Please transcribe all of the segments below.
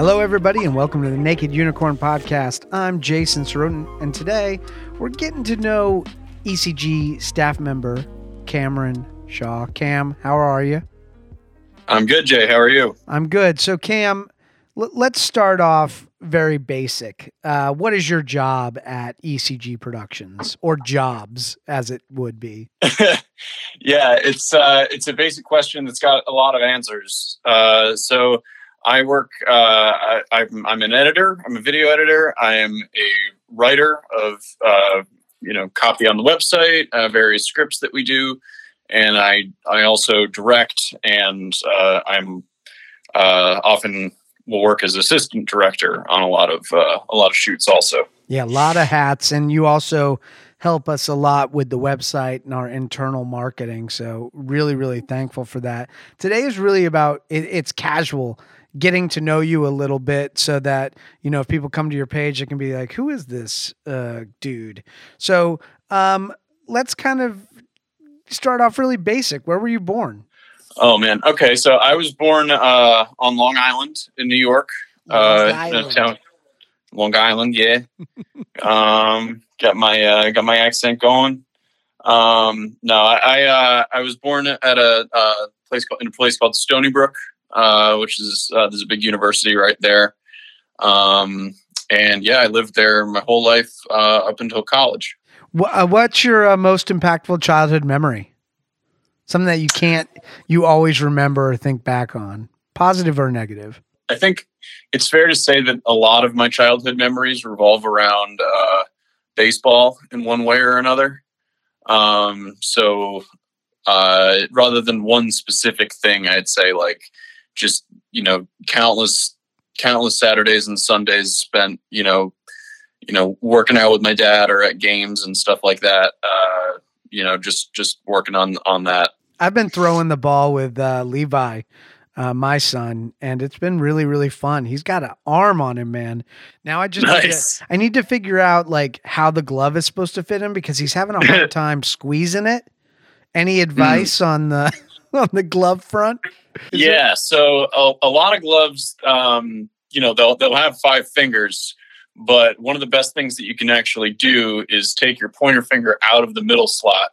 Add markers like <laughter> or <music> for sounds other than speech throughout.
Hello, everybody, and welcome to the Naked Unicorn Podcast. I'm Jason Sorotin, and today we're getting to know ECG staff member Cameron Shaw. Cam, how are you? I'm good, Jay. How are you? I'm good. So, Cam, l- let's start off very basic. Uh, what is your job at ECG Productions, or jobs as it would be? <laughs> yeah, it's uh, it's a basic question that's got a lot of answers. Uh, so I work. Uh, I, I'm, I'm an editor. I'm a video editor. I am a writer of uh, you know copy on the website, uh, various scripts that we do, and I I also direct, and uh, I'm uh, often will work as assistant director on a lot of uh, a lot of shoots also. Yeah, a lot of hats, and you also help us a lot with the website and our internal marketing. So really, really thankful for that. Today is really about it, it's casual getting to know you a little bit so that you know if people come to your page it can be like who is this uh, dude? So um, let's kind of start off really basic. Where were you born? Oh man. Okay. So i was born uh, on long island in new york long uh, island. Town, long island yeah. <laughs> Um, got my uh, got my accent going. Um, no i I, uh, I was born at a, a place called in a place called stony brook uh, which is uh, there's a big university right there. Um, and yeah, I lived there my whole life uh, up until college. Uh, what's your uh, most impactful childhood memory? Something that you can't, you always remember or think back on, positive or negative? I think it's fair to say that a lot of my childhood memories revolve around uh, baseball in one way or another. Um, so uh, rather than one specific thing, I'd say like just you know countless countless Saturdays and Sundays spent you know you know working out with my dad or at games and stuff like that. Uh, you know, just just working on on that. I've been throwing the ball with uh, Levi. Uh, my son, and it's been really, really fun. He's got an arm on him, man. Now I just nice. need to, I need to figure out like how the glove is supposed to fit him because he's having a hard <laughs> time squeezing it. Any advice mm. on the <laughs> on the glove front? Is yeah, so a, a, lot of gloves, um, you know, they'll they'll have five fingers, but one of the best things that you can actually do is take your pointer finger out of the middle slot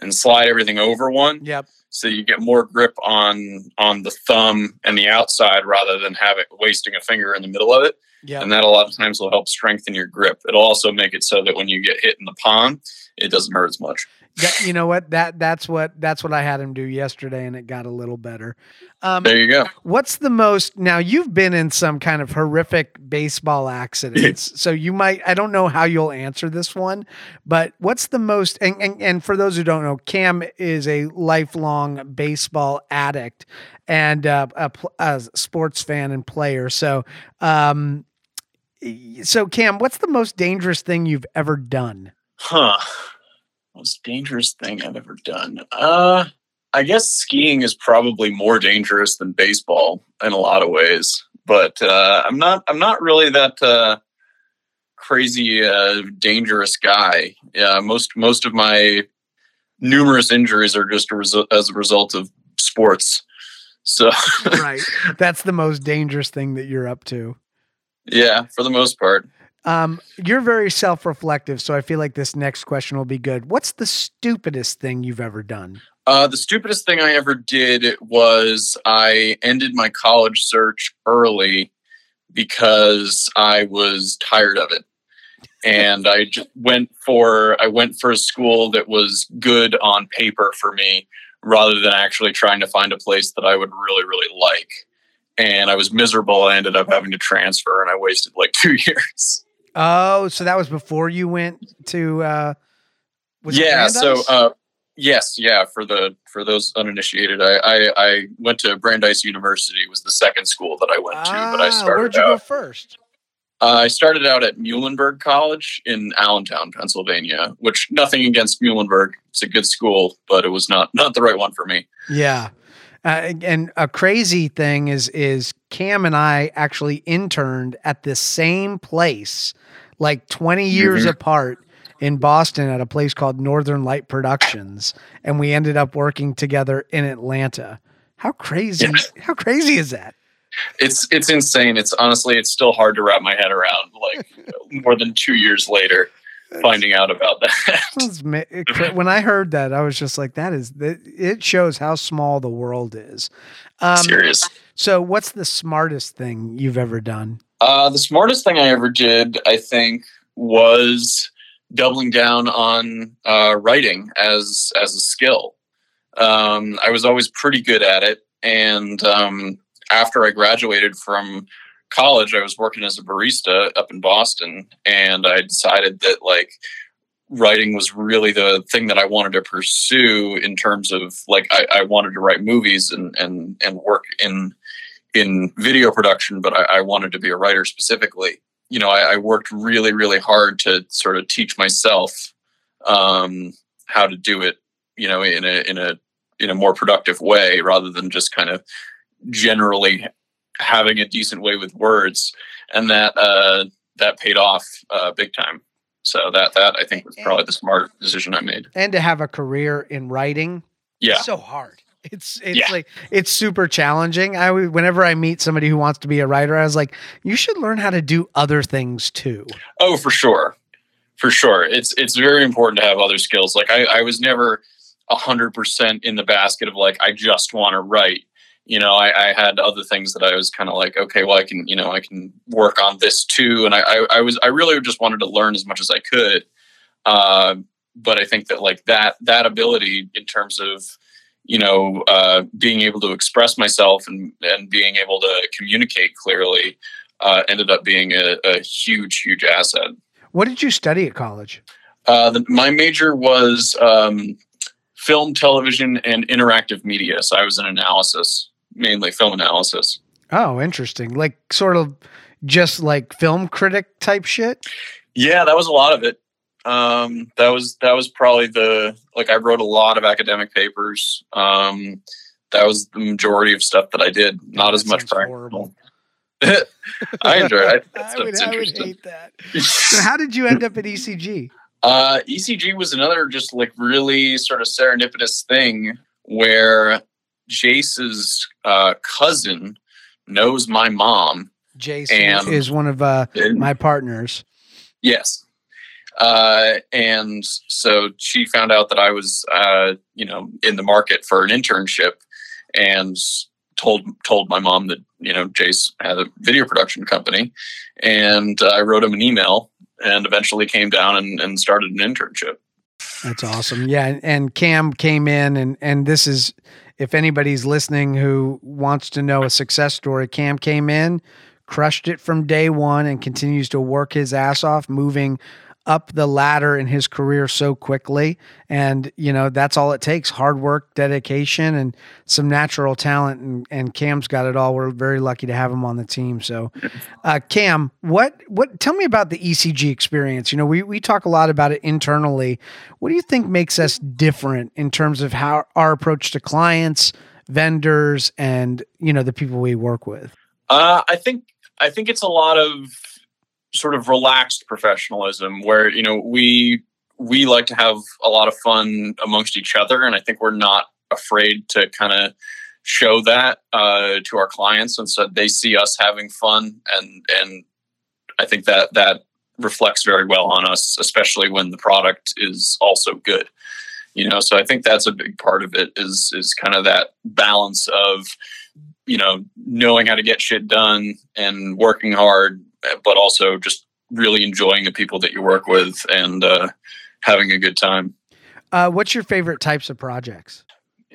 and slide everything over one. Yep. So you get more grip on on the thumb and the outside rather than have it wasting a finger in the middle of it. Yeah. And that a lot of times will help strengthen your grip. It'll also make it so that when you get hit in the palm, it doesn't hurt as much. That, you know what? That that's what that's what I had him do yesterday, and it got a little better. Um, there you go. What's the most? Now you've been in some kind of horrific baseball accidents, <laughs> so you might. I don't know how you'll answer this one, but what's the most? And, and and for those who don't know, Cam is a lifelong baseball addict and uh, a, a sports fan and player. So, um, so Cam, what's the most dangerous thing you've ever done? Huh most dangerous thing I've ever done. Uh, I guess skiing is probably more dangerous than baseball in a lot of ways, but uh, I'm not. I'm not really that uh, crazy uh, dangerous guy. Yeah, most most of my numerous injuries are just a resu- as a result of sports. So <laughs> right, that's the most dangerous thing that you're up to. Yeah, for the most part. Um, you're very self reflective, so I feel like this next question will be good. What's the stupidest thing you've ever done? Uh, the stupidest thing I ever did was I ended my college search early because I was tired of it. And I just went for I went for a school that was good on paper for me rather than actually trying to find a place that I would really, really like. And I was miserable. I ended up having to transfer and I wasted like <laughs> two years. Oh, so that was before you went to uh Yeah, so uh yes, yeah, for the for those uninitiated, I I, I went to Brandeis University was the second school that I went ah, to, but I ah, started Where'd you out, go first? Uh, I started out at Muhlenberg College in Allentown, Pennsylvania, which nothing against Muhlenberg. It's a good school, but it was not not the right one for me. Yeah. Uh, and a crazy thing is is Cam and I actually interned at the same place, like 20 years mm-hmm. apart in Boston at a place called Northern Light Productions, and we ended up working together in Atlanta. How crazy! Yeah. How crazy is that? it's it's insane. It's honestly, it's still hard to wrap my head around. Like more than two years later, finding out about that. when I heard that, I was just like, "That is it." Shows how small the world is. Um, Serious. So, what's the smartest thing you've ever done? Uh, the smartest thing I ever did, I think, was doubling down on uh, writing as as a skill. Um, I was always pretty good at it, and um, after I graduated from college, I was working as a barista up in Boston, and I decided that like writing was really the thing that I wanted to pursue in terms of like I, I wanted to write movies and and and work in in video production, but I, I wanted to be a writer specifically. You know, I, I, worked really really hard to sort of teach myself um, how to do it. You know, in a in a in a more productive way rather than just kind of generally having a decent way with words, and that uh, that paid off uh, big time. So that that I think was probably the smart decision I made. And to have a career in writing, yeah, so hard. It's it's yeah. like it's super challenging. I whenever I meet somebody who wants to be a writer, I was like, you should learn how to do other things too. Oh, for sure, for sure. It's it's very important to have other skills. Like I, I was never a hundred percent in the basket of like I just want to write you know, I, I, had other things that I was kind of like, okay, well, I can, you know, I can work on this too. And I, I, I was, I really just wanted to learn as much as I could. Uh, but I think that like that, that ability in terms of, you know, uh, being able to express myself and, and being able to communicate clearly uh, ended up being a, a, huge, huge asset. What did you study at college? Uh, the, my major was um, film, television, and interactive media. So I was in analysis mainly film analysis. Oh, interesting. Like sort of just like film critic type shit. Yeah, that was a lot of it. Um, that was that was probably the like I wrote a lot of academic papers. Um, that was the majority of stuff that I did. Not as much practical. <laughs> I enjoy it. <laughs> I, would, I would hate that. <laughs> so, how did you end up at ECG? Uh, ECG was another just like really sort of serendipitous thing where Jace's uh, cousin knows my mom. Jace and, is one of uh, my partners. Yes. Uh, and so she found out that I was, uh, you know, in the market for an internship, and told told my mom that you know Jace had a video production company, and I wrote him an email, and eventually came down and, and started an internship. That's awesome. Yeah, and Cam came in, and and this is if anybody's listening who wants to know a success story, Cam came in, crushed it from day one, and continues to work his ass off, moving up the ladder in his career so quickly. And, you know, that's all it takes hard work, dedication, and some natural talent. And, and Cam's got it all. We're very lucky to have him on the team. So, uh, Cam, what, what, tell me about the ECG experience. You know, we, we talk a lot about it internally. What do you think makes us different in terms of how our approach to clients, vendors, and, you know, the people we work with? Uh, I think, I think it's a lot of sort of relaxed professionalism where you know we we like to have a lot of fun amongst each other and i think we're not afraid to kind of show that uh, to our clients and so they see us having fun and and i think that that reflects very well on us especially when the product is also good you know? So i think that's a big part of it is is kind of that balance of you know knowing how to get shit done and working hard but also just really enjoying the people that you work with and uh, having a good time. Uh, what's your favorite types of projects?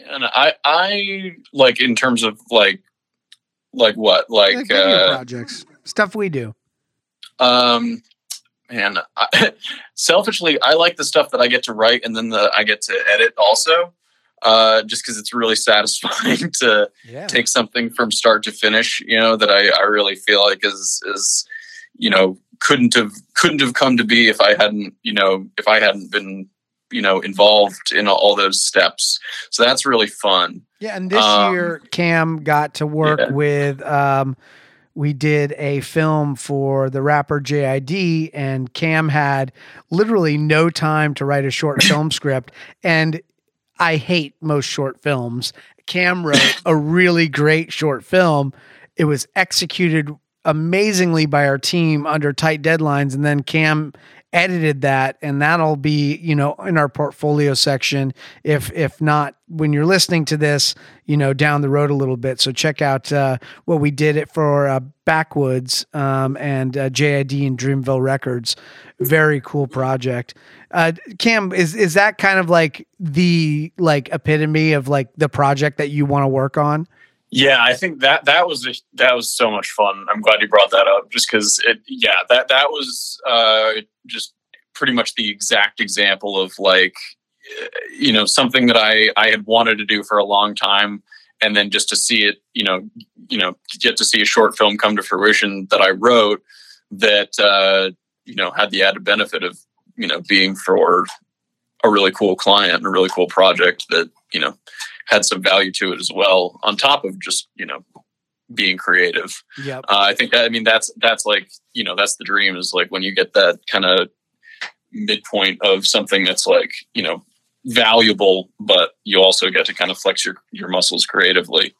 And I, I like in terms of like, like what, like, like uh, projects, stuff we do. Um, man, I, <laughs> selfishly, I like the stuff that I get to write and then the I get to edit also. Uh, just because it's really <laughs> satisfying <laughs> to yeah. take something from start to finish, you know, that I, I really feel like is is you know couldn't have couldn't have come to be if I hadn't you know if I hadn't been you know involved in all those steps. So that's really fun. Yeah, and this um, year Cam got to work yeah. with. Um, we did a film for the rapper JID, and Cam had literally no time to write a short <coughs> film script. And I hate most short films. Cam wrote a really great short film it was executed amazingly by our team under tight deadlines. And then cam edited that and that'll be you know in our portfolio section if if not when you're listening to this you know down the road a little bit. So check out uh, what we did it for uh, backwoods um, and uh, jid and dreamville records. Very cool project. Uh, cam is is that kind of like the like epitome of like the project that you want to work on yeah, I think that that was a, that was so much fun. I'm glad you brought that up, just because it. Yeah, that that was uh, just pretty much the exact example of like, you know, something that I I had wanted to do for a long time, and then just to see it, you know, you know, get to see a short film come to fruition that I wrote that uh, you know had the added benefit of you know being for a really cool client and a really cool project that you know had some value to it as well, on top of just you know being creative. Yeah, uh, I think that I mean that's that's like you know that's the dream is like when you get that kind of midpoint of something that's like you know valuable, but you also get to kind of flex your your muscles creatively.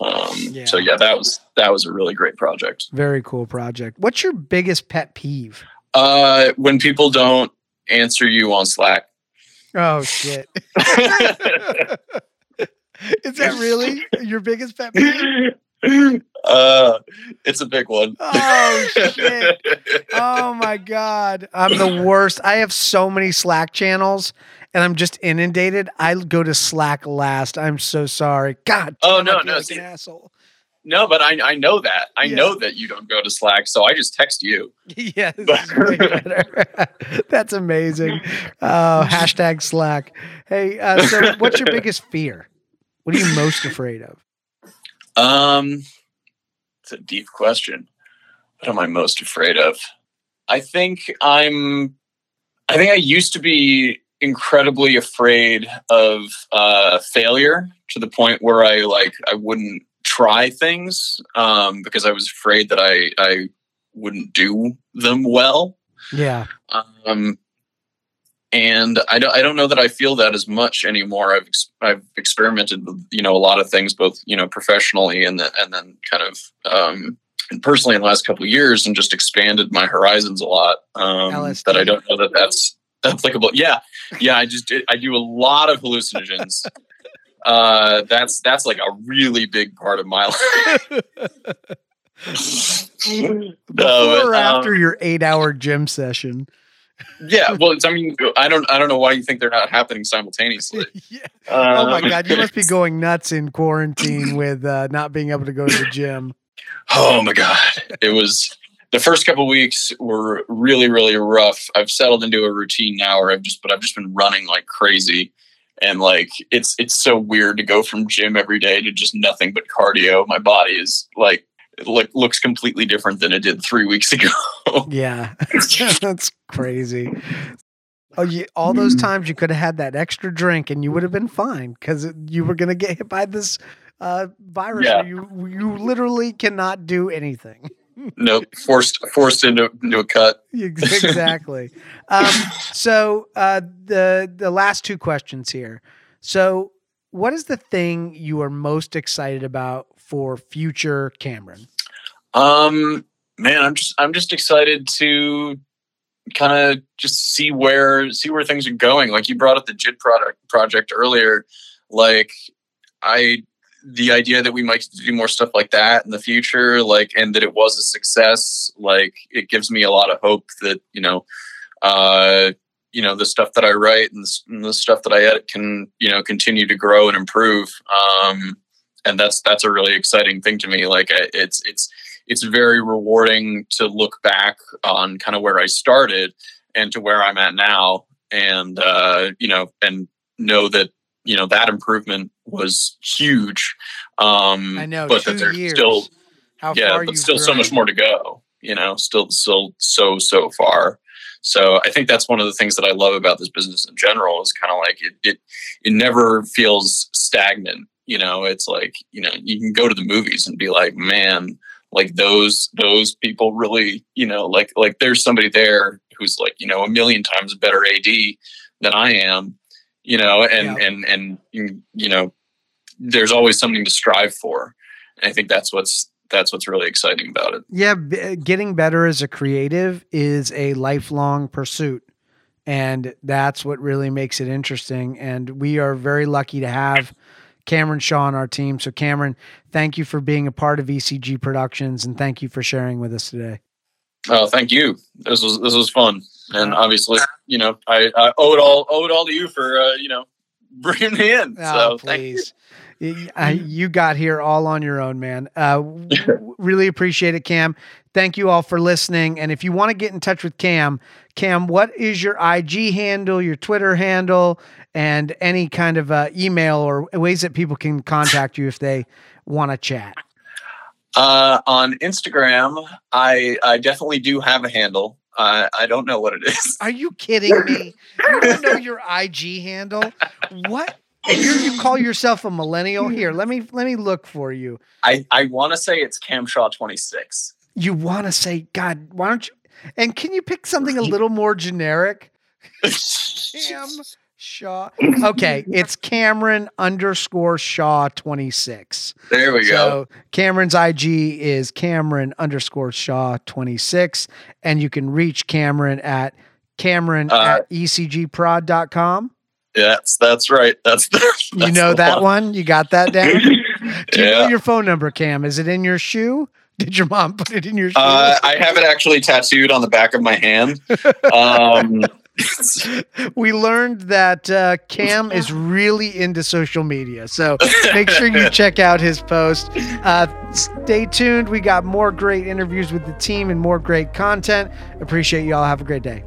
Um, yeah. So yeah, that was that was a really great project. Very cool project. What's your biggest pet peeve? Uh, when people don't answer you on Slack. Oh shit. <laughs> <laughs> <laughs> Is that really your biggest pet peeve? <laughs> Uh, it's a big one. Oh shit! <laughs> Oh my god, I'm the worst. I have so many Slack channels, and I'm just inundated. I go to Slack last. I'm so sorry. God. Oh no, no, like see, asshole. No, but I I know that. I yeah. know that you don't go to Slack, so I just text you. Yeah, That's amazing. Uh, hashtag Slack. Hey, uh, so what's your biggest fear? What are you most afraid of? Um, it's a deep question. What am I most afraid of? I think I'm. I think I used to be incredibly afraid of uh, failure to the point where I like I wouldn't try things um, because I was afraid that I I wouldn't do them well. Yeah. Um, and I don't I don't know that I feel that as much anymore. I've I've experimented with you know a lot of things, both you know professionally and the, and then kind of um, and personally in the last couple of years, and just expanded my horizons a lot. Um, that I don't know that that's applicable. Yeah, yeah. I just did, I do a lot of hallucinogens. <laughs> uh, that's that's like a really big part of my <laughs> life. <laughs> Before no, but, or after um, your eight hour gym session yeah, well, I mean, I don't, I don't know why you think they're not happening simultaneously. <laughs> yeah. Um, oh my god, you must be <laughs> going nuts in quarantine with uh, not being able to go to the gym. Oh my god, it was the first couple weeks were really, really rough. I've settled into a routine now, where I've just, but I've just been running like crazy, and like it's it's so weird to go from gym every day to just nothing but cardio. My body is like it look, looks completely different than it did three weeks ago. <laughs> <laughs> yeah, that's crazy. Oh, you, all those mm-hmm. times you could have had that extra drink and you would have been fine because you were going to get hit by this uh, virus. Yeah. you you literally cannot do anything. <laughs> nope, forced forced into into a cut. exactly. um, so uh, the the last two questions here. So, what is the thing you are most excited about for future Cameron? Um, man, I'm just I'm just excited to kind of just see where see where things are going. Like you brought up the JID product project earlier. Like I the idea that we might do more stuff like that in the future, like and that it was a success, like it gives me a lot of hope that, you know, uh, you know, the stuff that I write and the, and the stuff that I edit can, you know, continue to grow and improve. Um, and that's that's a really exciting thing to me. Like it's it's it's very rewarding to look back on kind of where I started and to where I'm at now, and uh, you know, and know that you know that improvement was huge. Um, I know, but that there's years. still How yeah, but still grown. so much more to go. You know, still still so so far. So I think that's one of the things that I love about this business in general is kind of like it, it it never feels stagnant you know it's like you know you can go to the movies and be like man like those those people really you know like like there's somebody there who's like you know a million times better ad than i am you know and yeah. and and you know there's always something to strive for and i think that's what's that's what's really exciting about it. Yeah, b- getting better as a creative is a lifelong pursuit. And that's what really makes it interesting. And we are very lucky to have Cameron Shaw on our team. So, Cameron, thank you for being a part of ECG Productions and thank you for sharing with us today. Oh, thank you. This was this was fun, and obviously, you know, I, I owe it all owe it all to you for uh, you know <laughs> bringing me in. Oh, so please. I- you got here all on your own, man. Uh, really appreciate it, Cam. Thank you all for listening. And if you want to get in touch with Cam, Cam, what is your IG handle, your Twitter handle, and any kind of uh, email or ways that people can contact you if they want to chat? Uh, on Instagram, I I definitely do have a handle. Uh, I don't know what it is. Are you kidding me? You don't know your IG handle? What? And you you call yourself a millennial? Here, let me let me look for you. I I want to say it's Camshaw twenty six. you want to say, God, why don't you? And can you pick something a little more generic? <laughs> Cam Shaw. Okay, it's Cameron underscore Shaw 26. there we go. So Cameron's IG is Cameron underscore Shaw 26. And you can reach Cameron at Cameron Uh, at ecgprod.com. Yes, that's right. That's the, <laughs> You know the that one? You got that down? <laughs> Do you know your phone number, Cam? Is it in your shoe? Did your mom put it in your shoe? Uh, I have it actually tattooed on the back of my hand. Um, <laughs> we learned that uh, Cam is really into social media. So make sure you check out his post. Uh, stay tuned. We got more great interviews with the team and more great content. Appreciate you all. Have a great day.